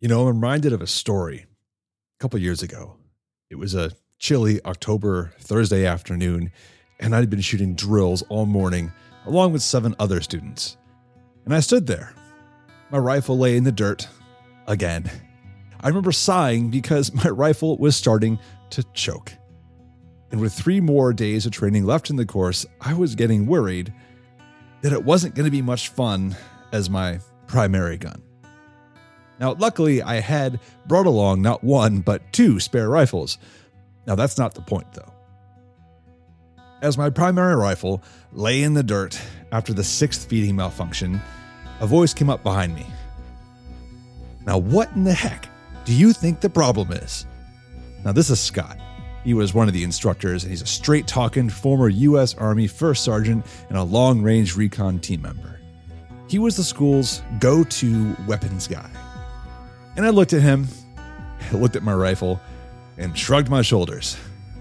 You know, I'm reminded of a story a couple years ago. It was a chilly October Thursday afternoon, and I'd been shooting drills all morning along with seven other students. And I stood there. My rifle lay in the dirt again. I remember sighing because my rifle was starting to choke. And with three more days of training left in the course, I was getting worried that it wasn't going to be much fun as my primary gun. Now, luckily, I had brought along not one, but two spare rifles. Now, that's not the point, though. As my primary rifle lay in the dirt after the sixth feeding malfunction, a voice came up behind me. Now, what in the heck do you think the problem is? Now, this is Scott. He was one of the instructors, and he's a straight talking former U.S. Army first sergeant and a long range recon team member. He was the school's go to weapons guy. And I looked at him, looked at my rifle, and shrugged my shoulders.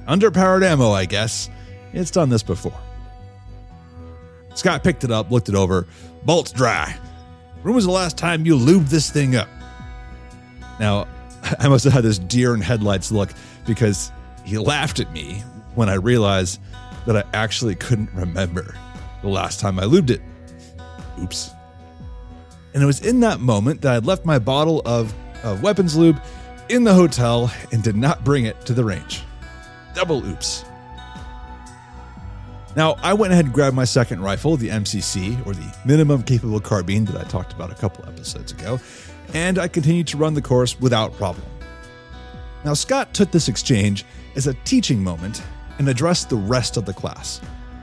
Underpowered ammo, I guess. It's done this before. Scott picked it up, looked it over. Bolt's dry. When was the last time you lubed this thing up? Now, I must have had this deer in headlights look because he laughed at me when I realized that I actually couldn't remember the last time I lubed it. Oops. And it was in that moment that I left my bottle of, of weapons lube in the hotel and did not bring it to the range. Double oops. Now, I went ahead and grabbed my second rifle, the MCC, or the minimum capable carbine that I talked about a couple episodes ago, and I continued to run the course without problem. Now, Scott took this exchange as a teaching moment and addressed the rest of the class.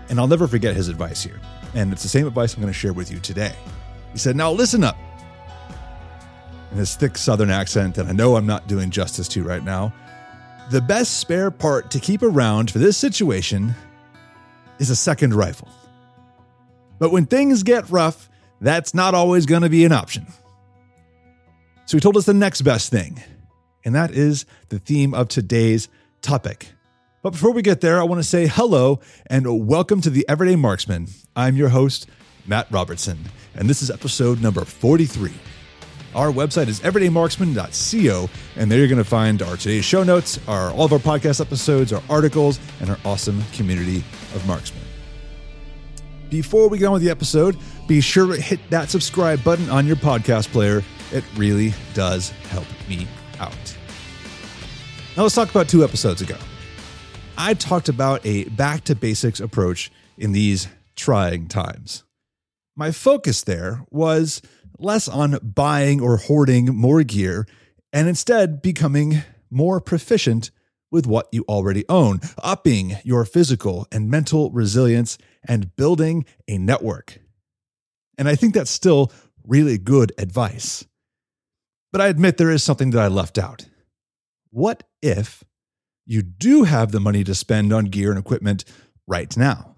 And I'll never forget his advice here. And it's the same advice I'm going to share with you today. He said, Now listen up. In his thick southern accent that I know I'm not doing justice to right now, the best spare part to keep around for this situation is a second rifle. But when things get rough, that's not always going to be an option. So he told us the next best thing, and that is the theme of today's topic. But before we get there, I want to say hello and welcome to the Everyday Marksman. I'm your host, Matt Robertson, and this is episode number 43. Our website is everydaymarksman.co, and there you're going to find our today's show notes, our all of our podcast episodes, our articles, and our awesome community of marksmen. Before we get on with the episode, be sure to hit that subscribe button on your podcast player. It really does help me out. Now let's talk about two episodes ago. I talked about a back to basics approach in these trying times. My focus there was less on buying or hoarding more gear and instead becoming more proficient with what you already own, upping your physical and mental resilience and building a network. And I think that's still really good advice. But I admit there is something that I left out. What if you do have the money to spend on gear and equipment right now?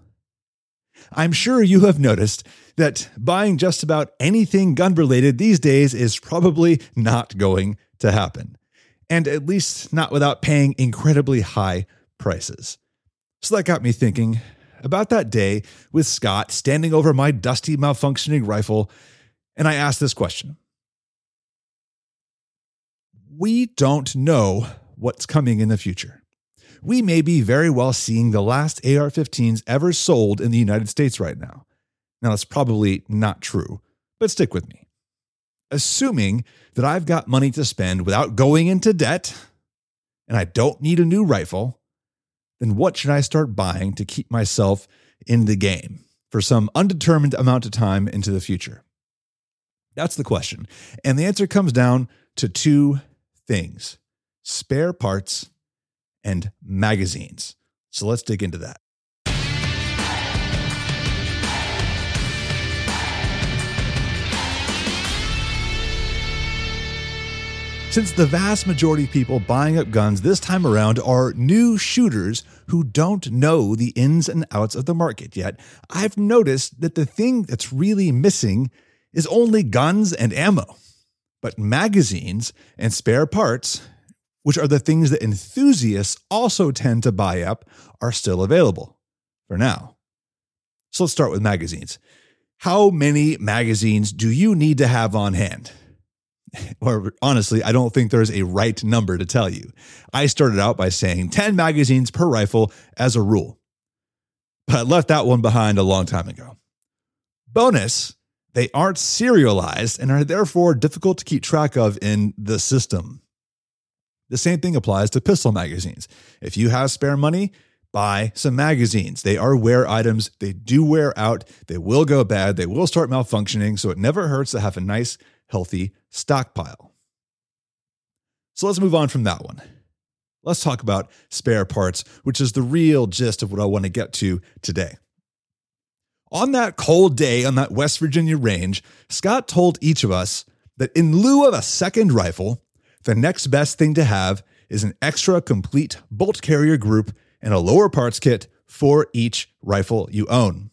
I'm sure you have noticed that buying just about anything gun related these days is probably not going to happen, and at least not without paying incredibly high prices. So that got me thinking about that day with Scott standing over my dusty, malfunctioning rifle, and I asked this question. We don't know what's coming in the future we may be very well seeing the last AR 15s ever sold in the United States right now. Now, that's probably not true, but stick with me. Assuming that I've got money to spend without going into debt and I don't need a new rifle, then what should I start buying to keep myself in the game for some undetermined amount of time into the future? That's the question. And the answer comes down to two things spare parts and magazines. So let's dig into that. Since the vast majority of people buying up guns this time around are new shooters who don't know the ins and outs of the market yet, I've noticed that the thing that's really missing is only guns and ammo. But magazines and spare parts which are the things that enthusiasts also tend to buy up, are still available for now. So let's start with magazines. How many magazines do you need to have on hand? or honestly, I don't think there's a right number to tell you. I started out by saying 10 magazines per rifle as a rule, but I left that one behind a long time ago. Bonus, they aren't serialized and are therefore difficult to keep track of in the system. The same thing applies to pistol magazines. If you have spare money, buy some magazines. They are wear items. They do wear out. They will go bad. They will start malfunctioning. So it never hurts to have a nice, healthy stockpile. So let's move on from that one. Let's talk about spare parts, which is the real gist of what I want to get to today. On that cold day on that West Virginia range, Scott told each of us that in lieu of a second rifle, the next best thing to have is an extra complete bolt carrier group and a lower parts kit for each rifle you own.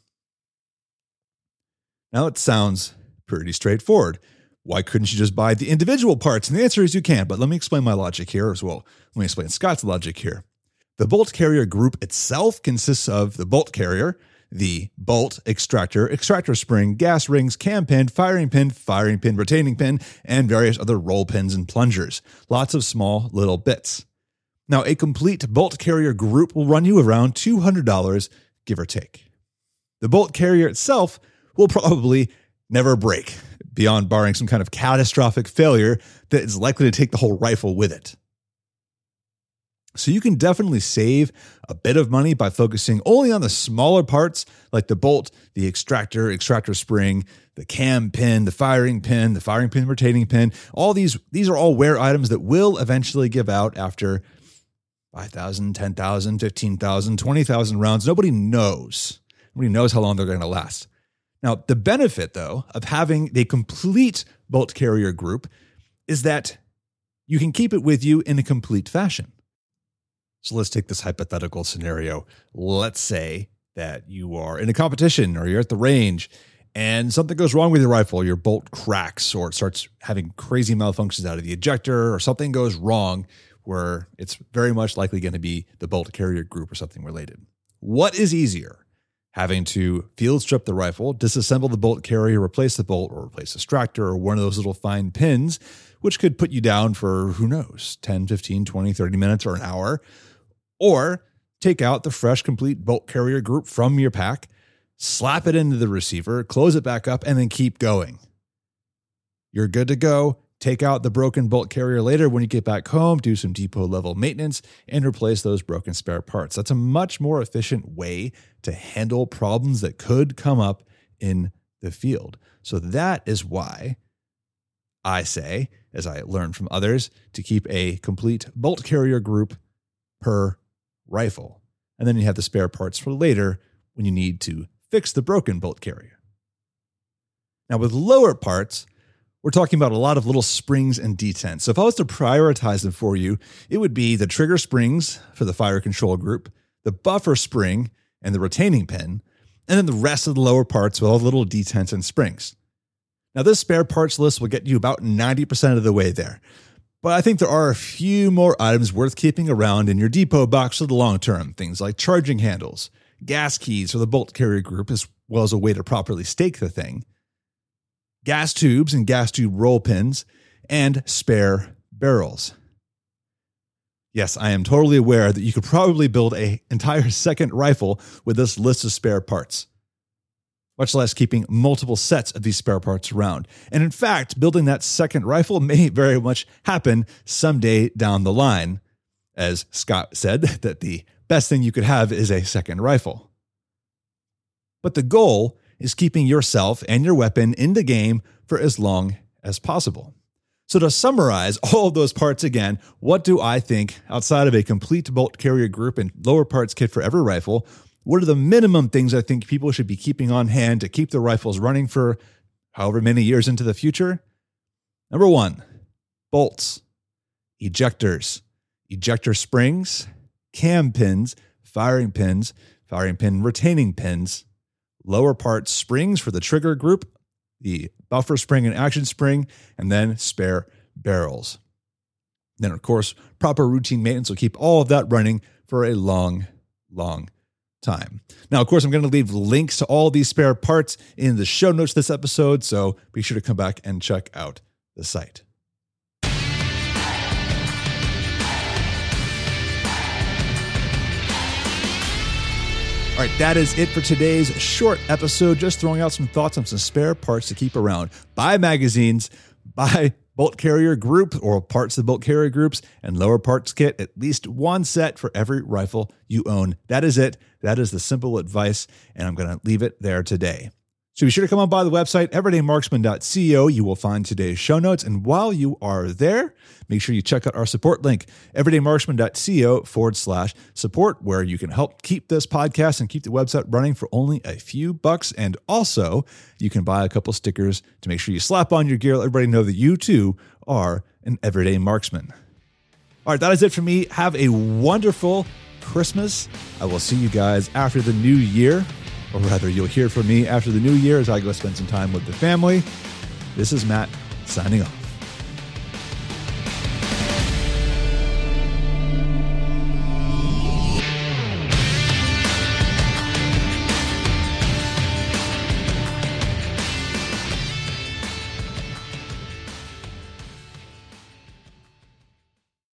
Now, it sounds pretty straightforward. Why couldn't you just buy the individual parts? And the answer is you can, but let me explain my logic here as well. Let me explain Scott's logic here. The bolt carrier group itself consists of the bolt carrier, the bolt, extractor, extractor spring, gas rings, cam pin, firing pin, firing pin, retaining pin, and various other roll pins and plungers. Lots of small little bits. Now, a complete bolt carrier group will run you around $200, give or take. The bolt carrier itself will probably never break, beyond barring some kind of catastrophic failure that is likely to take the whole rifle with it. So you can definitely save a bit of money by focusing only on the smaller parts like the bolt, the extractor, extractor spring, the cam pin, the firing pin, the firing pin retaining pin. All these these are all wear items that will eventually give out after 5,000, 10,000, 15,000, 20,000 rounds. Nobody knows. Nobody knows how long they're going to last. Now, the benefit though of having a complete bolt carrier group is that you can keep it with you in a complete fashion. So let's take this hypothetical scenario. Let's say that you are in a competition or you're at the range and something goes wrong with your rifle, your bolt cracks or it starts having crazy malfunctions out of the ejector or something goes wrong where it's very much likely going to be the bolt carrier group or something related. What is easier? Having to field strip the rifle, disassemble the bolt carrier, replace the bolt, or replace the extractor or one of those little fine pins, which could put you down for who knows, 10, 15, 20, 30 minutes or an hour or take out the fresh, complete bolt carrier group from your pack, slap it into the receiver, close it back up, and then keep going. You're good to go. Take out the broken bolt carrier later when you get back home, do some depot level maintenance, and replace those broken spare parts. That's a much more efficient way to handle problems that could come up in the field. So that is why I say, as I learned from others, to keep a complete bolt carrier group per rifle. And then you have the spare parts for later when you need to fix the broken bolt carrier. Now, with lower parts, we're talking about a lot of little springs and detents. So, if I was to prioritize them for you, it would be the trigger springs for the fire control group, the buffer spring, and the retaining pin, and then the rest of the lower parts with all the little detents and springs. Now, this spare parts list will get you about 90% of the way there. But I think there are a few more items worth keeping around in your depot box for the long term. Things like charging handles, gas keys for the bolt carrier group, as well as a way to properly stake the thing, gas tubes and gas tube roll pins, and spare barrels. Yes, I am totally aware that you could probably build an entire second rifle with this list of spare parts much less keeping multiple sets of these spare parts around. And in fact, building that second rifle may very much happen someday down the line. As Scott said, that the best thing you could have is a second rifle. But the goal is keeping yourself and your weapon in the game for as long as possible. So, to summarize all of those parts again, what do I think outside of a complete bolt carrier group and lower parts kit for every rifle? What are the minimum things I think people should be keeping on hand to keep their rifles running for however many years into the future? Number one, bolts, ejectors, ejector springs, cam pins, firing pins, firing pin retaining pins, lower part springs for the trigger group, the buffer spring and action spring, and then spare barrels. Then, of course, proper routine maintenance will keep all of that running for a long, long time. Now, of course, I'm going to leave links to all these spare parts in the show notes this episode, so be sure to come back and check out the site. All right, that is it for today's short episode. Just throwing out some thoughts on some spare parts to keep around. Buy magazines, buy bolt carrier group or parts of bolt carrier groups, and lower parts kit. At least one set for every rifle you own. That is it. That is the simple advice, and I'm going to leave it there today. So be sure to come on by the website, everydaymarksman.co. You will find today's show notes. And while you are there, make sure you check out our support link, everydaymarksman.co forward slash support, where you can help keep this podcast and keep the website running for only a few bucks. And also, you can buy a couple stickers to make sure you slap on your gear, let everybody know that you too are an everyday marksman. All right, that is it for me. Have a wonderful Christmas. I will see you guys after the new year or rather, you'll hear from me after the new year as I go spend some time with the family. This is Matt signing off.